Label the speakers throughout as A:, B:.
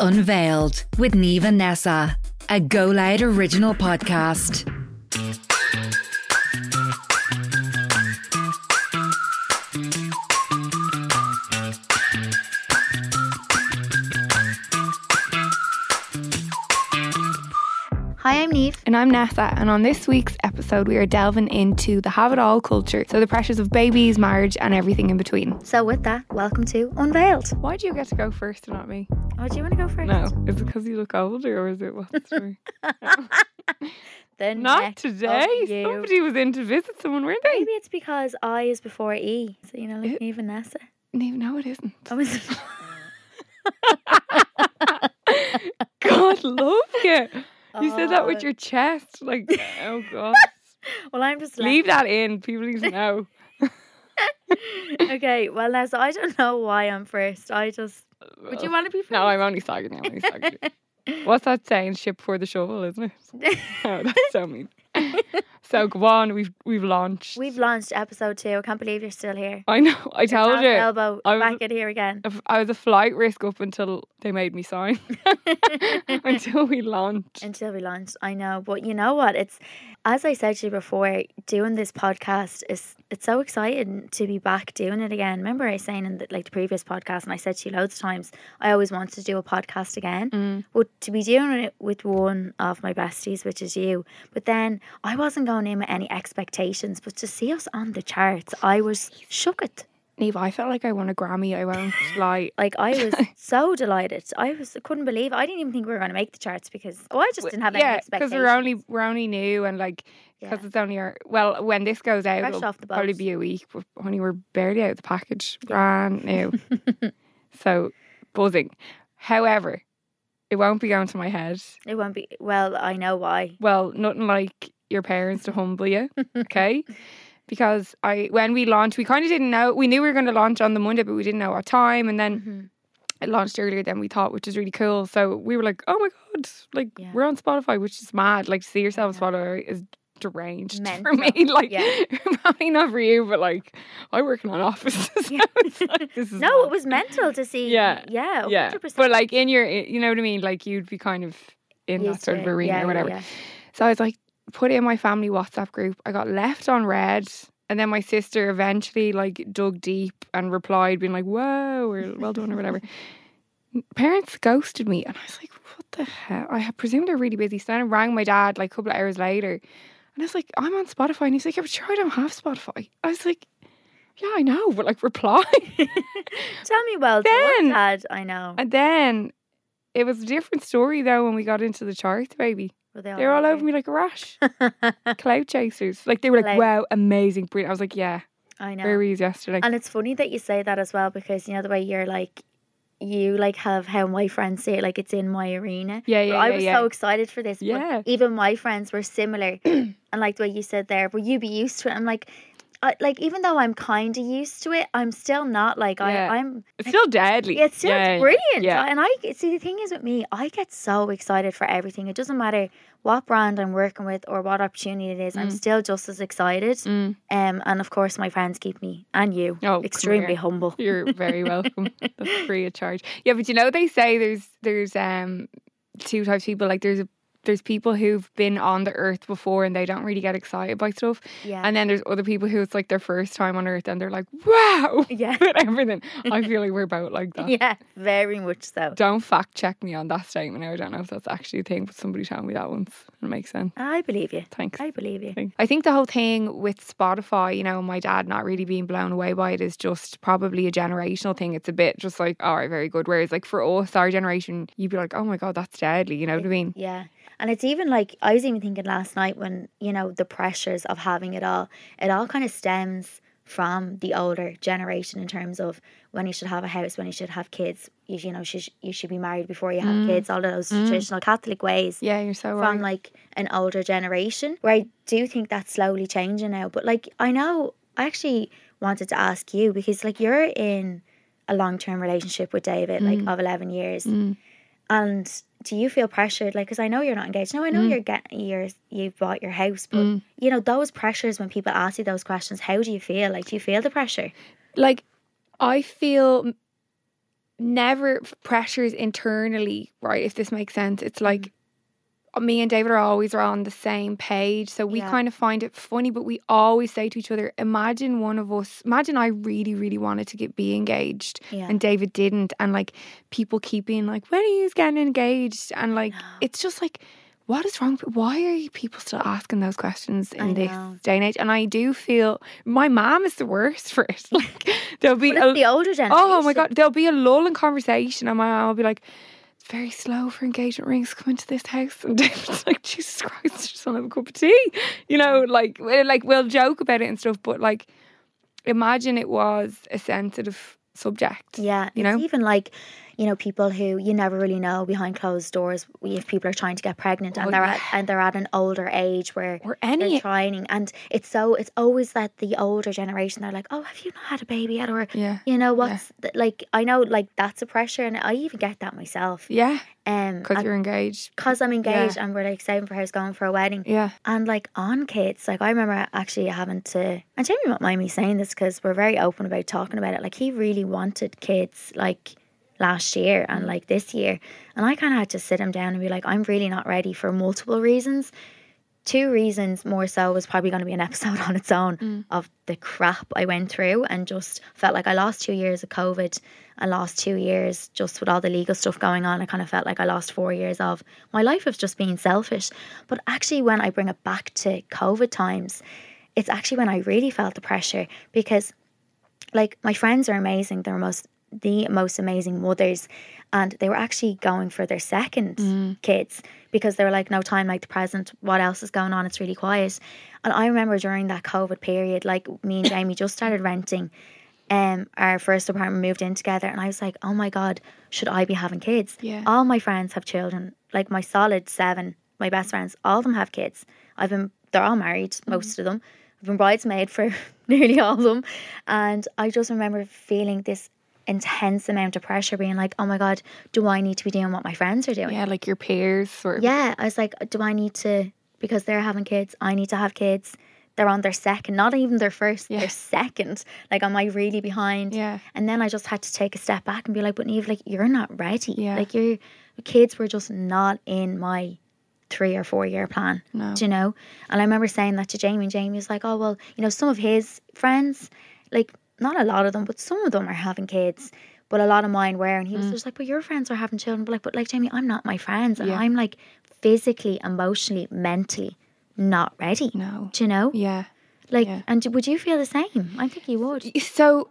A: Unveiled with Niamh and Nessa, a Go Loud original podcast.
B: Hi, I'm Niamh.
C: And I'm Nessa, and on this week's episode, we are delving into the have it all culture. So, the pressures of babies, marriage, and everything in between.
B: So, with that, welcome to Unveiled.
C: Why do you get to go first and not me?
B: Oh, do you want to go first?
C: No. Is it because you look older, or is it what's the story?
B: The
C: not today. Somebody was in to visit someone, weren't they?
B: Maybe it's because I is before E. So, you know, like
C: It-
B: Niamh and Nessa.
C: Niamh, no, it isn't.
B: I was-
C: God love you. You said that with
B: Oh,
C: your chest. Like, oh, God.
B: Well, I'm just
C: Leave that in. People need to know.
B: okay, well, Nessa, I don't know why I'm first. I just. Would you uh, want to be first?
C: No, I'm only sagging. I'm only sagging. What's that saying? Ship for the shovel, isn't it? Oh, that's so mean. So go on, we've we've launched.
B: We've launched episode two. I can't believe you're still here.
C: I know. I
B: Your
C: told you.
B: Elbow
C: I was-
B: back at here again.
C: I was a flight risk up until they made me sign. until we launched.
B: until we launched. I know, but you know what? It's as I said to you before, doing this podcast is it's so exciting to be back doing it again. Remember I was saying in the, like the previous podcast, and I said to you loads of times, I always wanted to do a podcast again.
C: Mm.
B: But to be doing it with one of my besties, which is you, but then I wasn't going in with any expectations. But to see us on the charts, I was shook it.
C: Niamh, I felt like I won a Grammy. I won't lie.
B: Like I was so delighted. I was I couldn't believe. It. I didn't even think we were going to make the charts because oh, I just didn't have any
C: yeah,
B: expectations.
C: because we're only we're only new and like because
B: Yeah.
C: it's only our well when this goes out
B: Fresh
C: it'll probably be a week. But honey, we're barely out of the package, brand new. so buzzing. However, it won't be going to my head.
B: It won't be. Well, I know why.
C: Well, nothing like your parents to humble you, okay? Because I when we launched, we kind of didn't know. We knew we were going to launch on the Monday, but we didn't know what time. And then
B: Mhm.
C: it launched earlier than we thought, which is really cool. So we were like, oh my god, like
B: Yeah.
C: we're on Spotify, which is mad. Like to see yourself on. Spotify is deranged for me. Like
B: Yeah.
C: probably not for you, but like I work in an office. so
B: Yeah.
C: like, this is
B: No,
C: mad.
B: it was mental to see.
C: Yeah.
B: yeah,
C: yeah.
B: 100%.
C: But like in your, you know what I mean? Like you'd be kind of in that sort of arena
B: Yeah,
C: or whatever.
B: Yeah, yeah.
C: So I was like, put it in my family WhatsApp group. I got left on red. And then my sister eventually like dug deep and replied, being like, Whoa, or well done or whatever. Parents ghosted me and I was like, What the hell? I had presumed they're really busy. So then I rang my dad like a couple of hours later and I was like, I'm on Spotify. And he's like, Yeah, but sure I don't have Spotify. I was like, Yeah, I know, but like reply.
B: Tell me, well,
C: Then-
B: done, Dad. I know.
C: and then it was a different story though when we got into the charts, baby.
B: Were they
C: They're all over me like a rash. cloud chasers. Like they were like,
B: Cloud-
C: wow, amazing, brilliant. I was like, yeah,
B: I know.
C: were you yesterday?
B: And it's funny that you say that as well because you know the way you're like, you like have how my friends say it, like it's in my arena.
C: yeah,
B: But
C: yeah,
B: I
C: yeah,
B: was
C: yeah.
B: so excited for this. but
C: Yeah.
B: even my friends were similar, and like the way you said there, will you be used to it? I'm like, I, like even though I'm kind of used to it, I'm still not like
C: Yeah.
B: I, I'm.
C: it's still deadly.
B: Yeah, it's still
C: Yeah,
B: brilliant.
C: Yeah.
B: And I see the thing is with me, I get so excited for everything. It doesn't matter what brand I'm working with or what opportunity it is. I'm
C: Mm.
B: still just as excited.
C: Mm.
B: Um, and of course, my friends keep me and you
C: Oh,
B: extremely humble.
C: You're very welcome. That's free of charge. Yeah, but you know they say there's there's um two types of people. Like there's a there's people who've been on the earth before and they don't really get excited by stuff.
B: Yeah.
C: And then there's other people who it's like their first time on earth and they're like, wow,
B: yeah.
C: everything. I feel like we're both like that.
B: Yeah, very much so.
C: Don't fact check me on that statement. I don't know if that's actually a thing, but somebody told me that once. It makes sense.
B: I believe you.
C: Thanks.
B: I believe you.
C: thing. I think the whole thing with Spotify, you know, my dad not really being blown away by it is just probably a generational thing. It's a bit just like, all right, very good. Whereas, like, for us, our generation, you'd be like, oh my God, that's deadly. You know what I mean?
B: Yeah. And it's even like I was even thinking last night when, you know, the pressures of having it all, it all kind of stems from the older generation in terms of when you should have a house, when you should have kids, you, you know, should, you should be married before you have
C: Mm.
B: kids, all of those
C: Mm.
B: traditional Catholic ways.
C: Yeah, you're so
B: from
C: right.
B: like an older generation where I do think that's slowly changing now. But like I know I actually wanted to ask you because like you're in a long term relationship with David, like
C: Mm.
B: of eleven years. And do you feel pressured? Like, because I know you're not engaged. No, I know
C: Mm.
B: you're getting you're you've bought your house, but
C: Mm.
B: you know those pressures when people ask you those questions. How do you feel? Like, do you feel the pressure?
C: Like, I feel never pressures internally, right? If this makes sense, it's like me and David are always on the same page. So we
B: Yeah.
C: kind of find it funny, but we always say to each other, imagine one of us, imagine I really, really wanted to get be engaged
B: Yeah.
C: and David didn't. And like people keep being like, when are you getting engaged? And like, it's just like, what is wrong? Why are you people still asking those questions in this day and age? And I do feel my mom is the worst for it. Like there'll be a,
B: the older oh generation.
C: Oh my god, there'll be a lull in conversation, and my mom will be like, "It's very slow for engagement rings coming to this house," and David's like, "Jesus Christ, I just want to have a cup of tea," you know, like, like we'll joke about it and stuff, but like, imagine it was a sensitive subject.
B: Yeah,
C: you know?
B: even like, you know, people who you never really know behind closed doors if people are trying to get pregnant
C: Oh,
B: and they're
C: yeah.
B: at and they're at an older age where
C: or
B: they're
C: any,
B: trying and it's so it's always that the older generation they're like, oh, have you not had a baby yet or
C: yeah,
B: you know what's th- like I know like that's a pressure and I even get that myself.
C: yeah,
B: Um,
C: because you're engaged.
B: because I'm engaged and we're like saving for house, going for a wedding.
C: Yeah,
B: And like on kids, like I remember actually having to, and Jamie won't mind me saying this because we're very open about talking about it. Like he really wanted kids like last year and mm. like this year. And I kind of had to sit him down and be like, I'm really not ready for multiple reasons. Two reasons more so was probably going to be an episode on its own mm. of the crap I went through and just felt like I lost two years of COVID. I lost two years just with all the legal stuff going on. I kind of felt like I lost four years of my life of just being selfish. But actually, when I bring it back to COVID times, it's actually when I really felt the pressure because like my friends are amazing. They're most the most amazing mothers, and they were actually going for their second kids because they were like, no time like the present. What else is going on? It's really quiet. And I remember during that COVID period, like me and Jamie just started renting. Um, our first apartment moved in together, and I was like, oh my god, should I be having kids?
C: Yeah.
B: All my friends have children. Like my solid seven, my best friends, all of them have kids. I've been, they're all married, most of them. I've been bridesmaid for nearly all of them. And I just remember feeling this intense amount of pressure being like, oh my God, do I need to be doing what my friends are doing?
C: yeah, like your peers sort of.
B: Yeah, I was like, do I need to, because they're having kids, I need to have kids. They're on their second, not even their first,
C: Yeah.
B: their second. Like, am I really behind?
C: Yeah.
B: And then I just had to take a step back and be like, but Niamh, like, you're not ready.
C: Yeah.
B: Like, your kids were just not in my three or four year plan.
C: No.
B: Do you know? And I remember saying that to Jamie, and Jamie was like, oh, well, you know, some of his friends, like, not a lot of them, but some of them are having kids. But a lot of mine were, and he was
C: Mm.
B: just like, "But your friends are having children." But like, but like Jamie, I'm not my friends, and
C: Yeah.
B: I'm like physically, emotionally, mentally not ready.
C: No.
B: Do you know?
C: Yeah.
B: Like,
C: yeah.
B: and would you feel the same? I think you would.
C: so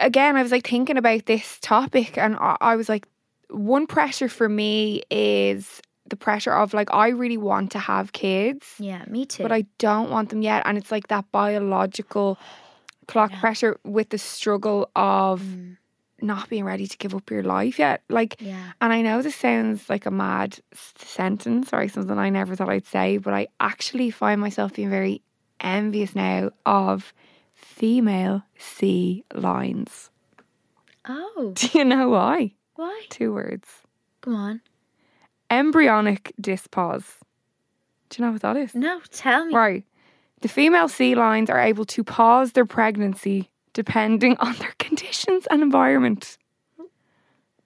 C: again i was like thinking about this topic and I, I was like one pressure for me is the pressure of like i really want to have kids
B: Yeah, me too.
C: but i don't want them yet and it's like that biological clock
B: Yeah.
C: pressure with the struggle of
B: Mm,
C: not being ready to give up your life yet like
B: yeah,
C: and I know this sounds like a mad sentence or something I never thought I'd say, but I actually find myself being very envious now of female sea lions.
B: Oh,
C: Do you know why?
B: why?
C: Two words.
B: Come on.
C: Embryonic diapause. Do you know what that is?
B: No, tell me.
C: Right. The female sea lions are able to pause their pregnancy depending on their conditions and environment.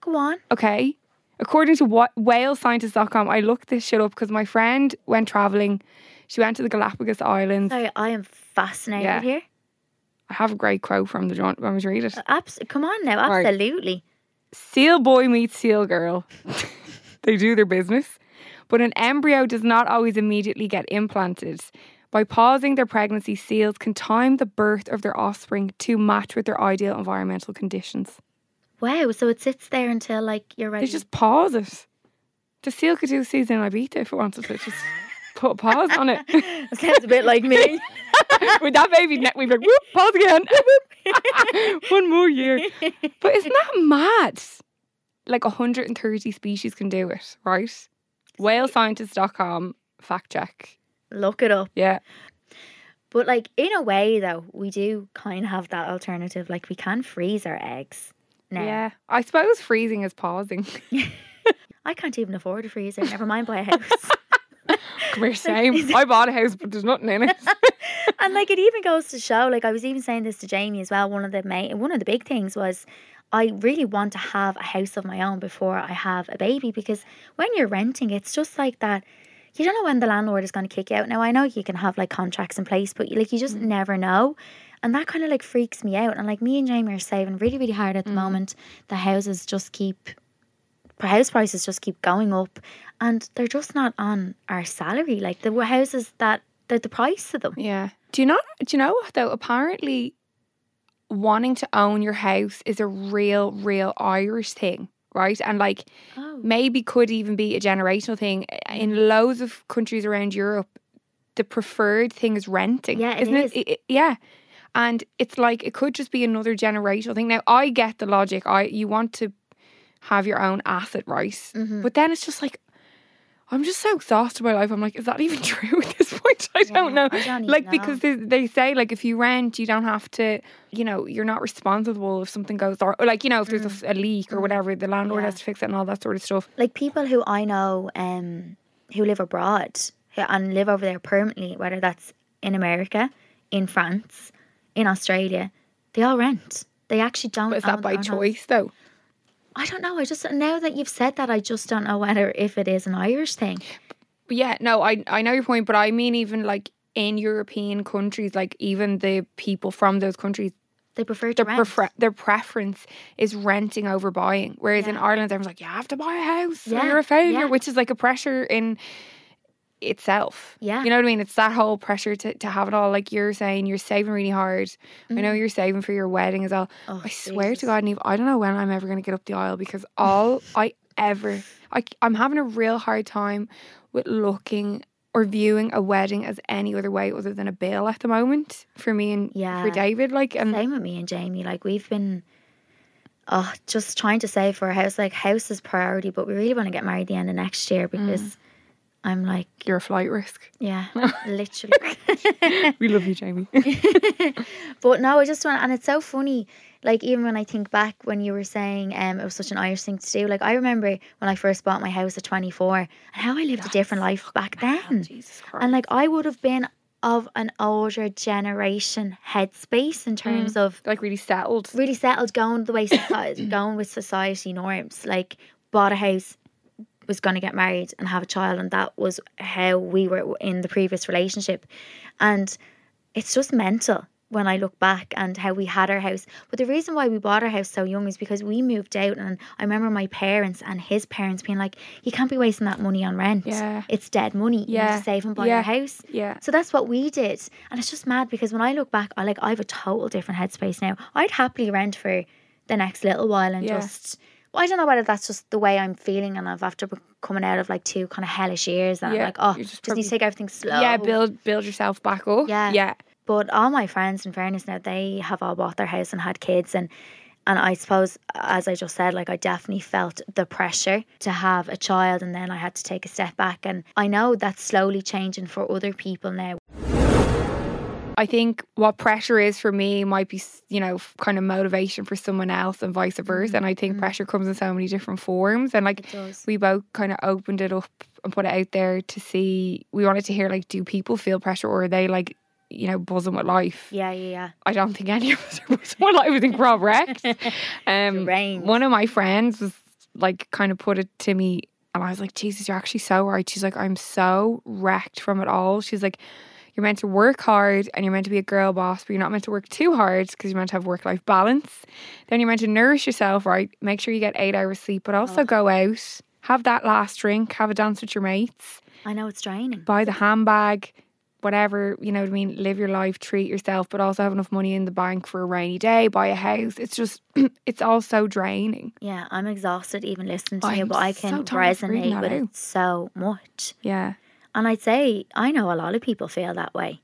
B: Go on.
C: Okay. According to what whalescientist.com, I looked this shit up because my friend went traveling. She went to the Galapagos Islands.
B: Sorry, I am fascinated
C: Yeah.
B: here.
C: I have a great quote from the joint. Me to read it?
B: Abs- come on now,
C: Right.
B: absolutely.
C: Seal boy meets seal girl. they do their business. But an embryo does not always immediately get implanted. By pausing their pregnancy, seals can time the birth of their offspring to match with their ideal environmental conditions.
B: Wow, so it sits there until like you're ready.
C: They just pause it. The seal could do season in Ibiza if it wanted to. Just put a pause on it.
B: sounds a bit like me.
C: with that baby net, we'd be like, whoop, pause again. One more year. But isn't that mad? Like 130 species can do it, right? Whalescientist.com, fact check.
B: Look it up.
C: Yeah.
B: But like in a way though, we do kind of have that alternative. Like we can freeze our eggs. Now.
C: Yeah. I suppose freezing is pausing.
B: I can't even afford a freezer. Never mind buy a house.
C: Come here, same. I bought a house, but there's nothing in it.
B: and like it even goes to show. Like I was even saying this to Jamie as well. One of the main, one of the big things was, I really want to have a house of my own before I have a baby because when you're renting, it's just like that. You don't know when the landlord is going to kick you out. Now I know you can have like contracts in place, but like you just mm. never know, and that kind of like freaks me out. And like me and Jamie are saving really, really hard at the mm. moment. The houses just keep, house prices just keep going up, and they're just not on our salary. Like the houses that they're the price of them.
C: Yeah. Do you not? Do you know though? Apparently, wanting to own your house is a real, real Irish thing, right? And like
B: Oh,
C: maybe could even be a generational thing in loads of countries around Europe. The preferred thing is renting.
B: Yeah, it
C: isn't
B: is.
C: it? I- I- yeah. And it's like it could just be another generational thing. Now I get the logic. I you want to have your own asset, right?
B: Mhm.
C: But then it's just like I'm just so exhausted by life. I'm like, is that even true at this point? I don't know.
B: I don't
C: like
B: know.
C: because they, they say like if you rent, you don't have to. You know, you're not responsible if something goes or like you know if there's a leak or whatever. The landlord
B: Mm. Yeah.
C: has to fix it and all that sort of stuff.
B: like people who I know um who live abroad and live over there permanently, whether that's in America, in France, in Australia, they all rent. They actually don't.
C: But is that by
B: their own house.
C: choice though?
B: I don't know. I just now that you've said that, I just don't know whether if it is an Irish thing.
C: Yeah, no, I I know your point, but I mean even like in European countries, like even the people from those countries,
B: They prefer to
C: their prefer- their preference is renting over buying. Whereas in
B: Yeah.
C: Ireland, everyone's like, you have to buy a house, or
B: Yeah,
C: you're a failure,
B: yeah.
C: which is like a pressure in itself.
B: Yeah.
C: You know what I mean? It's that whole pressure to, to have it all. Like you're saying, you're saving really hard. I know you're saving for your wedding as well.
B: Mm. Oh,
C: I swear
B: Jesus.
C: to God, Niamh, I don't know when I'm ever going to get up the aisle because all I ever, I, I'm having a real hard time with looking or viewing a wedding as any other way other than a bill at the moment for me and
B: Yeah.
C: for David. Like, and
B: Same with me and Jamie. Like we've been, oh, just trying to save for a house. Like house is priority, but we really want to get married the end of next year because
C: Mm.
B: I'm like,
C: you're a flight risk.
B: yeah, literally.
C: We love you, Jamie.
B: But no, I just want, and it's so funny. Like even when I think back when you were saying um, it was such an Irish thing to do. Like I remember when I first bought my house at 24 and how I lived a different life back then.
C: Jesus Christ.
B: And like I would have been of an older generation headspace in terms of
C: like really settled.
B: really settled, going the way society, going with society norms. Like bought a house, was going to get married and have a child, and that was how we were in the previous relationship. And it's just mental when I look back and how we had our house. But the reason why we bought our house so young is because we moved out, and I remember my parents and his parents being like, "You can't be wasting that money on rent.
C: Yeah.
B: it's dead money. You need to save and buy
C: Yeah.
B: your house."
C: Yeah.
B: So that's what we did. And it's just mad because when I look back, I like I have a total different headspace now. I'd happily rent for the next little while and
C: Yeah.
B: just well, I don't know whether that's just the way I'm feeling and I've after coming out of like two kind of hellish years and
C: Yeah,
B: I'm like, oh
C: you
B: just,
C: just
B: need to take everything slow.
C: Yeah, build build yourself back up.
B: Yeah.
C: Yeah.
B: But all my friends in fairness now, they have all bought their house and had kids and and I suppose as I just said, like I definitely felt the pressure to have a child and then I had to take a step back and I know that's slowly changing for other people now.
C: I think what pressure is for me might be, you know, kind of motivation for someone else and vice versa. And I think pressure comes in so many different forms. And like we both kind of opened it up and put it out there to see, we wanted to hear like, do people feel pressure or are they like, you know, buzzing with life?
B: Yeah, yeah, yeah.
C: I don't think any of us are buzzing with life. I think we're all wrecked. Um, one of my friends was like, kind of put it to me. And I was like, Jesus, you're actually so right. She's like, I'm so wrecked from it all. She's like, you're meant to work hard and you're meant to be a girl boss, but you're not meant to work too hard because you're meant to have work life balance. Then you're meant to nourish yourself, right? Make sure you get eight hours sleep, but also go out, have that last drink, have a dance with your mates,
B: I know it's draining.
C: buy the handbag, whatever, you know what I mean? Live your life, treat yourself, but also have enough money in the bank for a rainy day, buy a house. It's just, it's all so draining.
B: Yeah, I'm exhausted even listening to you,
C: I'm
B: but I can
C: reading
B: resonate with
C: out.
B: it so much.
C: Yeah.
B: And I'd say I know a lot of people feel that way.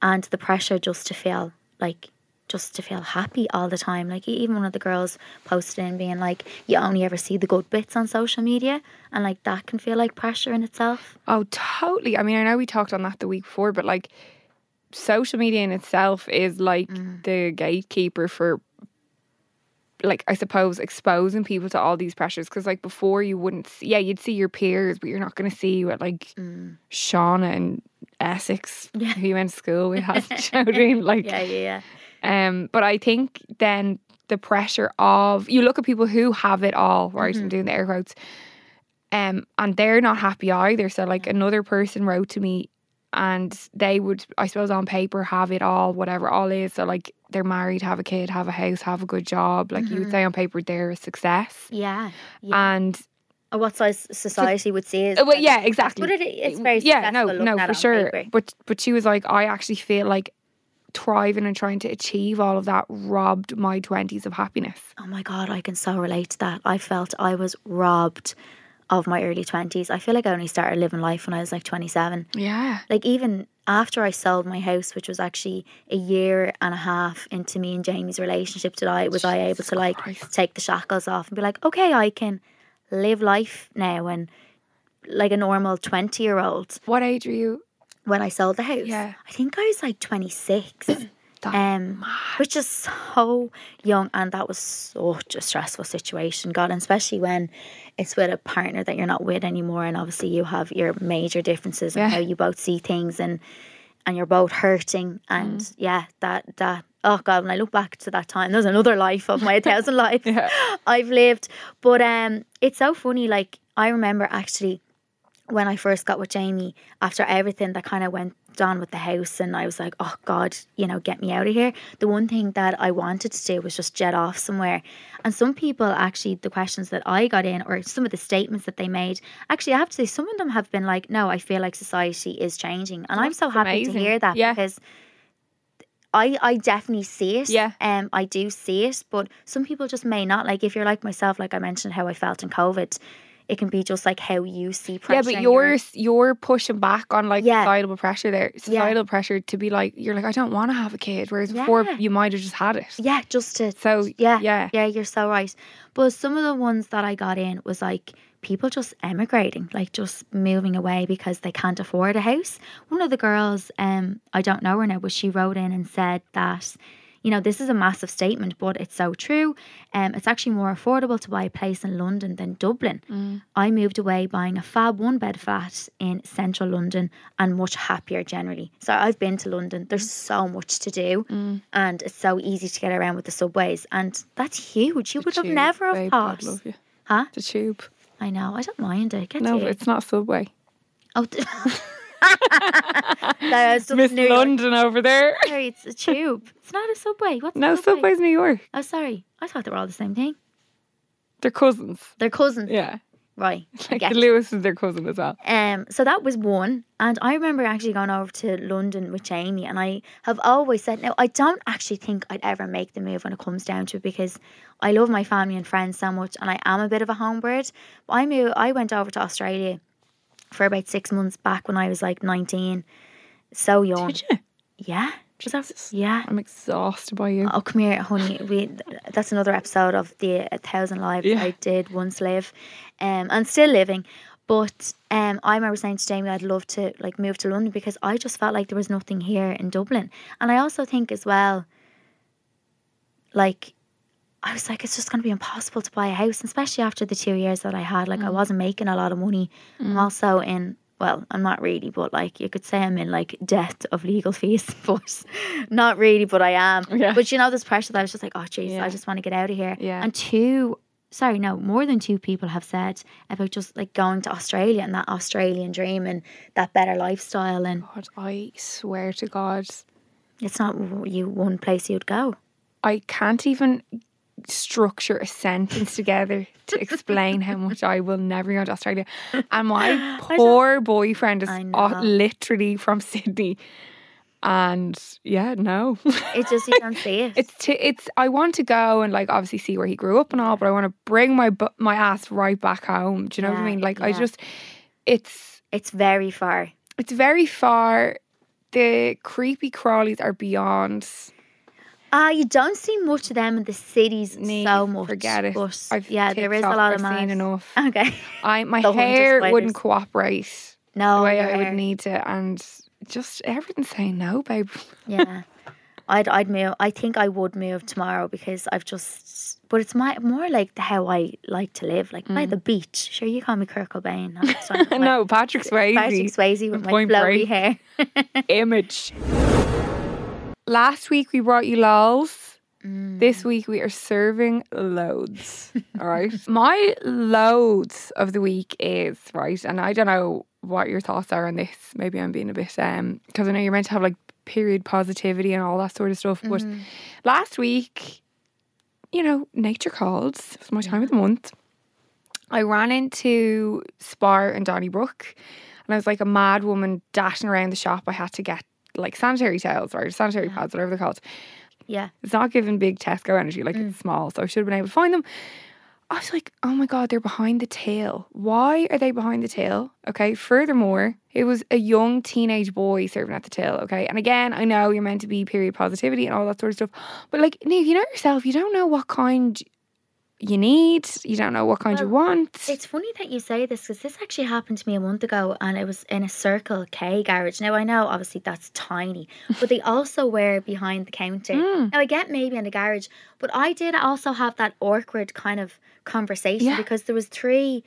B: And the pressure just to feel like just to feel happy all the time. Like even one of the girls posted in being like, you only ever see the good bits on social media and like that can feel like pressure in itself.
C: Oh, totally. I mean, I know we talked on that the week before, but like social media in itself is like mm. the gatekeeper for like I suppose exposing people to all these pressures because like before you wouldn't see, yeah you'd see your peers but you're not going to see what like Shauna and Essex who you went to school with has you know what I mean like
B: Yeah, yeah, yeah.
C: um but I think then the pressure of you look at people who have it all, right?
B: Mm-hmm.
C: I'm doing the air quotes. Um, and they're not happy either. So like another person wrote to me and they would, I suppose, on paper have it all, whatever all is. So like they're married, have a kid, have a house, have a good job. Like you would say on paper they're a success.
B: Yeah. yeah.
C: And
B: Or what size society would see is.
C: Uh, well, yeah, exactly.
B: But it, it's very
C: yeah, no,
B: successful
C: no, for sure.
B: paper.
C: But but she was like, I actually feel like thriving and trying to achieve all of that robbed my twenties of happiness.
B: Oh my god, I can so relate to that. I felt I was robbed of my early twenties. I feel like I only started living life when I was like twenty seven.
C: Yeah,
B: Like even after I sold my house, which was actually a year and a half into me and Jamie's relationship, did I was I able to like
C: Christ.
B: take the shackles off and be like, okay, I can live life now and like a normal twenty year old.
C: what age were you?
B: When I sold the house,
C: Yeah.
B: I think I was like twenty six.
C: That's
B: um, which is so young, and that was such a stressful situation. God, and especially when it's with a partner that you're not with anymore, and obviously you have your major differences in
C: Yeah.
B: how you both see things, and and you're both hurting, and
C: Mm.
B: yeah, that that oh God, when I look back to that time, there's another life of my thousand lives
C: Yeah.
B: I've lived, but um, it's so funny. Like I remember actually when I first got with Jamie, after everything that kind of went on with the house, and I was like, oh God, you know, get me out of here. The one thing that I wanted to do was just jet off somewhere. And some people actually, the questions that I got in, or some of the statements that they made, actually, I have to say, some of them have been like, no, I feel like society is changing. And I'm so happy
C: amazing.
B: to hear that
C: Yeah.
B: because. I, I definitely see it.
C: Yeah.
B: Um, I do see it, but some people just may not. Like if you're like myself, like I mentioned how I felt in COVID, it can be just like how you see pressure.
C: Yeah, but you're you're pushing back on like
B: Yeah.
C: societal pressure there. Societal pressure to be like you're like I don't want to have a kid, whereas before you might have just had it.
B: yeah, just to
C: So
B: yeah,
C: yeah,
B: yeah, you're so right. But some of the ones that I got in was like people just emigrating, like just moving away because they can't afford a house. One of the girls, um, I don't know her now, but she wrote in and said that, you know, this is a massive statement, but it's so true. Um, it's actually more affordable to buy a place in London than Dublin.
C: Mm.
B: I moved away buying a fab one bed flat in central London and much happier generally. So I've been to London. There's so much to do
C: Mm.
B: and it's so easy to get around with the subways and that's huge. You would have
C: Tube,
B: never have
C: babe,
B: thought.
C: Love you.
B: Huh?
C: The tube.
B: I know. I don't mind it. Get
C: No, but it's not subway.
B: Oh, that
C: Miss
B: New York.
C: London over there.
B: Sorry, it's a tube. It's not a subway. What's
C: No,
B: subway?
C: Subway's New York.
B: Oh, sorry. I thought they were all the same thing.
C: They're cousins.
B: They're cousins.
C: Yeah.
B: Right.
C: Like. Luas is their cousin as well.
B: Um, so that was one, and I remember actually going over to London with Jamie, and I have always said, now I don't actually think I'd ever make the move when it comes down to it because I love my family and friends so much, and I am a bit of a homebird. But I moved, I went over to Australia for about six months back when I was like nineteen, so young.
C: Did you?
B: Yeah,
C: Jesus.
B: yeah.
C: I'm exhausted by you.
B: Oh, come here, honey. We that's another episode of the A Thousand Lives
C: Yeah.
B: I did once live, um, and still living. But um, I remember saying to Jamie, I'd love to like move to London because I just felt like there was nothing here in Dublin, and I also think as well, like. I was like, it's just going to be impossible to buy a house, especially after the two years that I had. Like, I mm. wasn't making a lot of money. I'm mm. also in, well, I'm not really, but like, you could say I'm in like debt of legal fees, but not really, but I am.
C: Yeah.
B: But you know, this pressure that I was just like, oh, jeez,
C: Yeah.
B: I just want to get out of here.
C: Yeah.
B: And two, sorry, no, more than two people have said about just like going to Australia and that Australian dream and that better lifestyle. And
C: God, I swear to God,
B: it's not you one place you'd go.
C: I can't even structure a sentence together to explain how much I will never go to Australia. And my poor boyfriend is uh, literally from Sydney. And yeah, no.
B: It's just you don't see it.
C: it's t- it's I want to go and like obviously see where he grew up and all, but I want to bring my bu- my ass right back home. Do you know what I mean? Like I just it's
B: it's very far.
C: it's very far. The creepy crawlies are beyond.
B: Ah, you don't see much of them in the cities
C: Nee,
B: so much.
C: Forget it.
B: But
C: I've
B: yeah, there is a lot of
C: seen enough.
B: Okay.
C: I my hair wouldn't cooperate
B: No,
C: the way I would need to, and just everything's saying no, babe.
B: Yeah. I'd I'd move I think I would move tomorrow because I've just but it's my more like the how I like to live, like by the beach. Sure you call me Kurt Cobain. I'm just like-
C: Mm. no, Patrick Swayze.
B: Patrick Swayze with my
C: Point
B: flowy
C: Break.
B: hair.
C: image. Last week we brought you lols. This week we are serving loads. all right. My loads of the week is, right, and I don't know what your thoughts are on this. Maybe I'm being a bit um because I know you're meant to have like period positivity and all that sort of stuff. But last week, you know, nature called. It was my time of the month. I ran into Spar and Donnybrook and I was like a mad woman dashing around the shop. I had to get like sanitary towels or sanitary pads, whatever they're called.
B: Yeah.
C: It's not giving big Tesco energy, like it's mm. small, so I should have been able to find them. I was like, oh my god, they're behind the tail. Why are they behind the tail? Okay. Furthermore, it was a young teenage boy serving at the tail. Okay. And again, I know you're meant to be period positivity and all that sort of stuff, but like, Niamh, you know yourself, you don't know what kind you need, you don't know what kind you want.
B: It's funny that you say this because this actually happened to me a month ago and it was in a Circle K garage. Now, I know obviously that's tiny, but they also were behind the counter.
C: Mm.
B: Now, I get maybe in a garage, but I did also have that awkward kind of conversation
C: Yeah.
B: because there was three,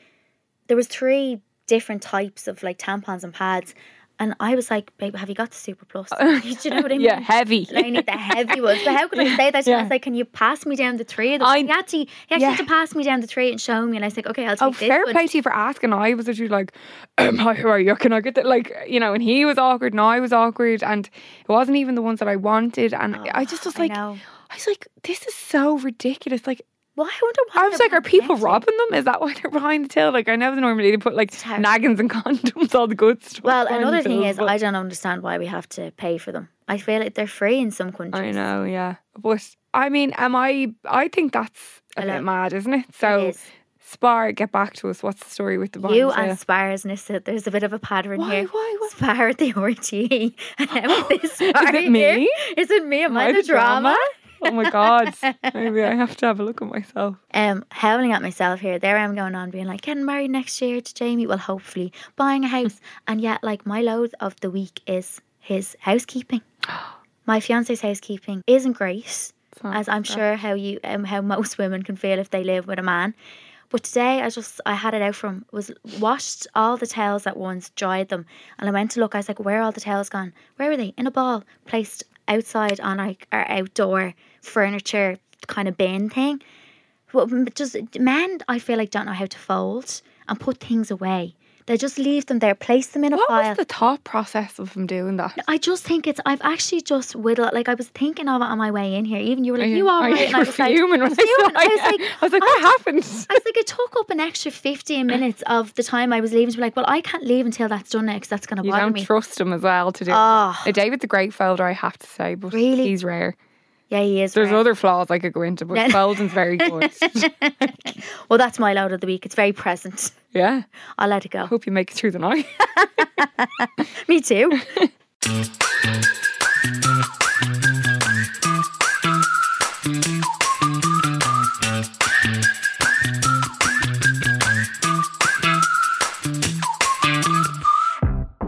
B: there was three different types of like tampons and pads. And I was like, babe, have you got the Super Plus? Do you know what I mean?
C: yeah, heavy.
B: I need the heavy ones. But how could I say that? to? I
C: Yeah.
B: was like, can you pass me down the three of?
C: I-
B: he to, he actually
C: yeah.
B: had to pass me down the tray and show me. And I was like, okay, I'll take
C: Oh,
B: this
C: fair
B: one.
C: play to you for asking. I was literally like, um, "Hi, how are you? Can I get that?" Like, you know, and he was awkward, and I was awkward, and it wasn't even the ones that I wanted. And I just was
B: Oh, I
C: like. I was like, "This is so ridiculous!" Like,
B: Well, I wonder why.
C: I was like, "Are people robbing them? Is that why they're behind the tail?" Like, I know normally they put like naggins and condoms, all the good stuff.
B: Well, another thing is, I don't understand why we have to pay for them. I feel like they're free in some countries.
C: I know, yeah, but I mean, am I? I think that's a bit mad, isn't it?
B: It
C: So,
B: is.
C: Spar, get back to us. What's the story with the behind
B: You and Spars, Nessa, there's a bit of a pattern
C: Why?
B: here.
C: Why? Why?
B: Spar at the RTE. And this Spar
C: Is it
B: here.
C: me?
B: Is it me? Am I the drama?
C: Oh my god. Maybe I have to have a look at myself.
B: um, howling at myself here. There I am going on being like, getting married next year to Jamie. Well, hopefully, buying a house. and yet, like, my load of the week is his housekeeping. my fiance's housekeeping isn't great, as I'm sure how you um, how most women can feel if they live with a man. But today I just I had it out from was washed all the towels at once, dried them, and I went to look. I was like, where are all the towels gone? Where are they? In a ball, placed outside on like our outdoor furniture kind of bin thing. Well, just men, I feel like don't know how to fold and put things away. They just leave them there, place them in a
C: What
B: pile.
C: was the thought process of him doing that?
B: I just think it's. I've actually just whittled. Like I was thinking of it on my way in here. Even you were like, "You all
C: are
B: right?"
C: You
B: And I was like,
C: fuming when I
B: fuming. I was like,
C: I was like, what happened?
B: I was like, it took up an extra 15 minutes of the time I was leaving to be like, well, I can't leave until that's done next. That's going to
C: You
B: bother
C: don't
B: me.
C: trust him as well to do. it.
B: Oh.
C: Uh, David's a great folder, I have to say, but
B: Really?
C: he's rare.
B: Yeah, he is.
C: There's
B: rare.
C: other flaws I could go into, but folding's very good.
B: Well, that's my load of the week. It's very present.
C: yeah.
B: I'll let it go.
C: Hope you make it through the night.
B: Me too.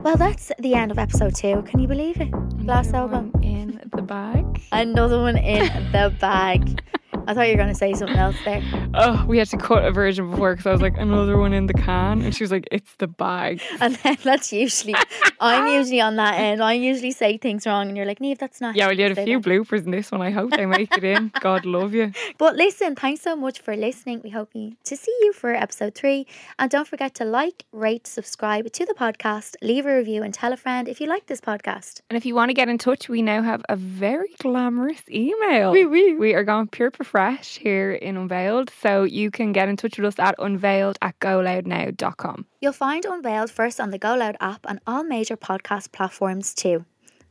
B: Well, that's the end of episode two. Can you believe it? Glass
C: album in the bag.
B: Another one in the bag. I thought you were going to say something else there.
C: Oh, we had to cut a version before because I was like, another one in the can. And she was like, it's the bag.
B: And then that's usually, I'm usually on that end. I usually say things wrong, and you're like, Niamh, that's not.
C: Yeah, well, you had a few
B: that."
C: bloopers in this one. I hope they make it in. God love you.
B: But listen, thanks so much for listening. We hope you, to see you for episode three. And don't forget to like, rate, subscribe to the podcast, leave a review, and tell a friend if you like this podcast.
C: And if you want to get in touch, we now have a very glamorous email.
B: Wee wee.
C: We are going pure for fresh here in Unveiled. So you can get in touch with us at unveiled at goloudnow.com.
B: You'll find Unveiled first on the Go Loud app and all major podcast platforms too.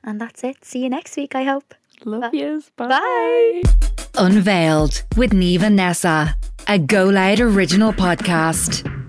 B: And that's it. See you next week, I hope.
C: Love yous. Bye.
B: Bye.
A: Unveiled with Niamh and Nessa, a Go Loud original podcast.